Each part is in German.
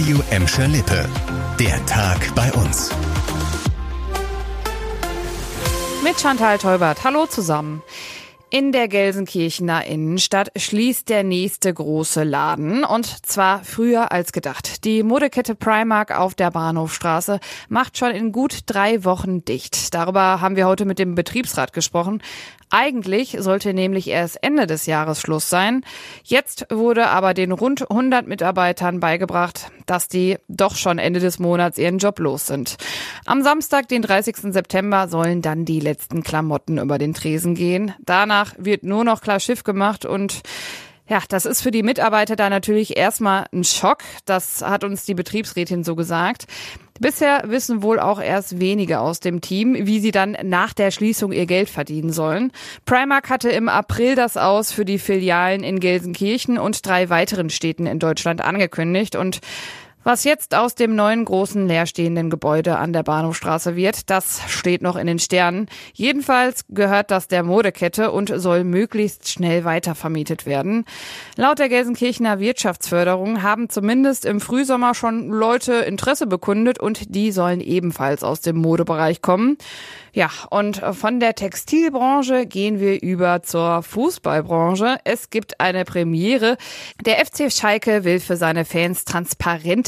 Radio Emscher Lippe. Der Tag bei uns. Mit Chantal Teubert. Hallo zusammen. In der Gelsenkirchener Innenstadt schließt der nächste große Laden und zwar früher als gedacht. Die Modekette Primark auf der Bahnhofstraße macht schon in gut drei Wochen dicht. Darüber haben wir heute mit dem Betriebsrat gesprochen. Eigentlich sollte nämlich erst Ende des Jahres Schluss sein. Jetzt wurde aber den rund 100 Mitarbeitern beigebracht, dass die doch schon Ende des Monats ihren Job los sind. Am Samstag, den 30. September, sollen dann die letzten Klamotten über den Tresen gehen. Danach wird nur noch klar Schiff gemacht und ja, das ist für die Mitarbeiter da natürlich erstmal ein Schock. Das hat uns die Betriebsrätin so gesagt. Bisher wissen wohl auch erst wenige aus dem Team, wie sie dann nach der Schließung ihr Geld verdienen sollen. Primark hatte im April das Aus für die Filialen in Gelsenkirchen und drei weiteren Städten in Deutschland angekündigt und was jetzt aus dem neuen großen leerstehenden Gebäude an der Bahnhofstraße wird, das steht noch in den Sternen. Jedenfalls gehört das der Modekette und soll möglichst schnell weitervermietet werden. Laut der Gelsenkirchener Wirtschaftsförderung haben zumindest im Frühsommer schon Leute Interesse bekundet und die sollen ebenfalls aus dem Modebereich kommen. Ja, und von der Textilbranche gehen wir über zur Fußballbranche. Es gibt eine Premiere. Der FC Schalke will für seine Fans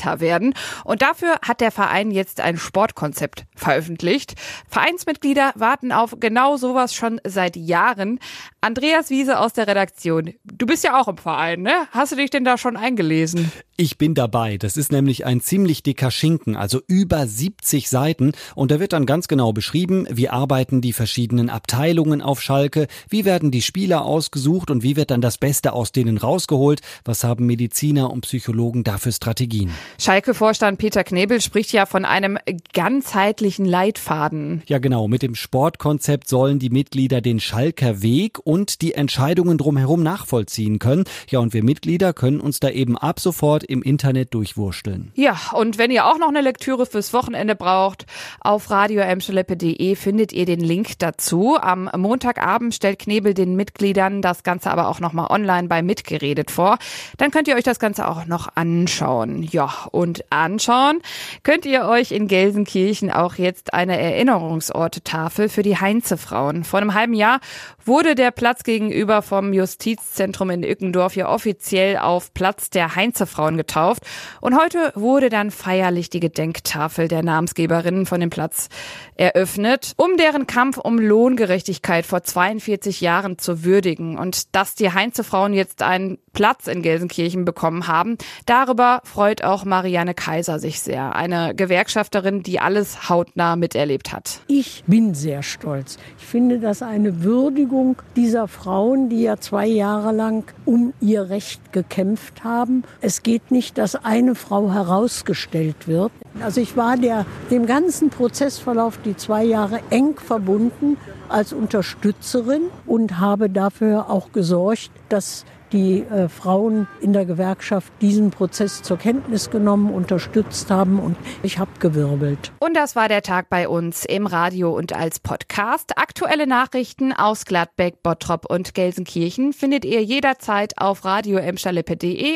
transparenter werden. Und dafür hat der Verein jetzt ein Sportkonzept veröffentlicht. Vereinsmitglieder warten auf genau sowas schon seit Jahren. Andreas Wiese aus der Redaktion. Du bist ja auch im Verein, ne? Hast du dich denn da schon eingelesen? Ich bin dabei. Das ist nämlich ein ziemlich dicker Schinken, also über 70 Seiten. Und da wird dann ganz genau beschrieben, wie arbeiten die verschiedenen Abteilungen auf Schalke, wie werden die Spieler ausgesucht und wie wird dann das Beste aus denen rausgeholt, was haben Mediziner und Psychologen dafür Strategien. Schalke-Vorstand Peter Knebel spricht ja von einem ganzheitlichen Leitfaden. Ja genau, mit dem Sportkonzept sollen die Mitglieder den Schalker Weg und die Entscheidungen drumherum nachvollziehen können. Ja, und wir Mitglieder können uns da eben ab sofort im Internet durchwurschteln. Ja, und wenn ihr auch noch eine Lektüre fürs Wochenende braucht, auf radioemscheleppe.de findet ihr den Link dazu. Am Montagabend stellt Knebel den Mitgliedern das Ganze aber auch nochmal online bei Mitgeredet vor. Dann könnt ihr euch das Ganze auch noch anschauen. Ja, und anschauen könnt ihr euch in Gelsenkirchen auch jetzt eine Erinnerungsorte-Tafel für die Heinze-Frauen. Vor einem halben Jahr wurde der Platz gegenüber vom Justizzentrum in Ückendorf ja offiziell auf Platz der Heinze-Frauen getauft. Und heute wurde dann feierlich die Gedenktafel der Namensgeberinnen von dem Platz eröffnet, um deren Kampf um Lohngerechtigkeit vor 42 Jahren zu würdigen. Und dass die Heinze-Frauen jetzt einen Platz in Gelsenkirchen bekommen haben, darüber freut auch Marianne Kaiser sich sehr. Eine Gewerkschafterin, die alles hautnah miterlebt hat. Ich bin sehr stolz. Ich finde das eine Würdigung dieser Frauen, die ja zwei Jahre lang um ihr Recht gekämpft haben. Es geht nicht, dass eine Frau herausgestellt wird. Also ich war der, dem ganzen Prozessverlauf die zwei Jahre eng verbunden als Unterstützerin und habe dafür auch gesorgt, dass die äh, Frauen in der Gewerkschaft diesen Prozess zur Kenntnis genommen, unterstützt haben und ich habe gewirbelt. Und das war der Tag bei uns im Radio und als Podcast. Aktuelle Nachrichten aus Gladbeck, Bottrop und Gelsenkirchen findet ihr jederzeit auf radio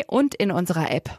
und in unserer App.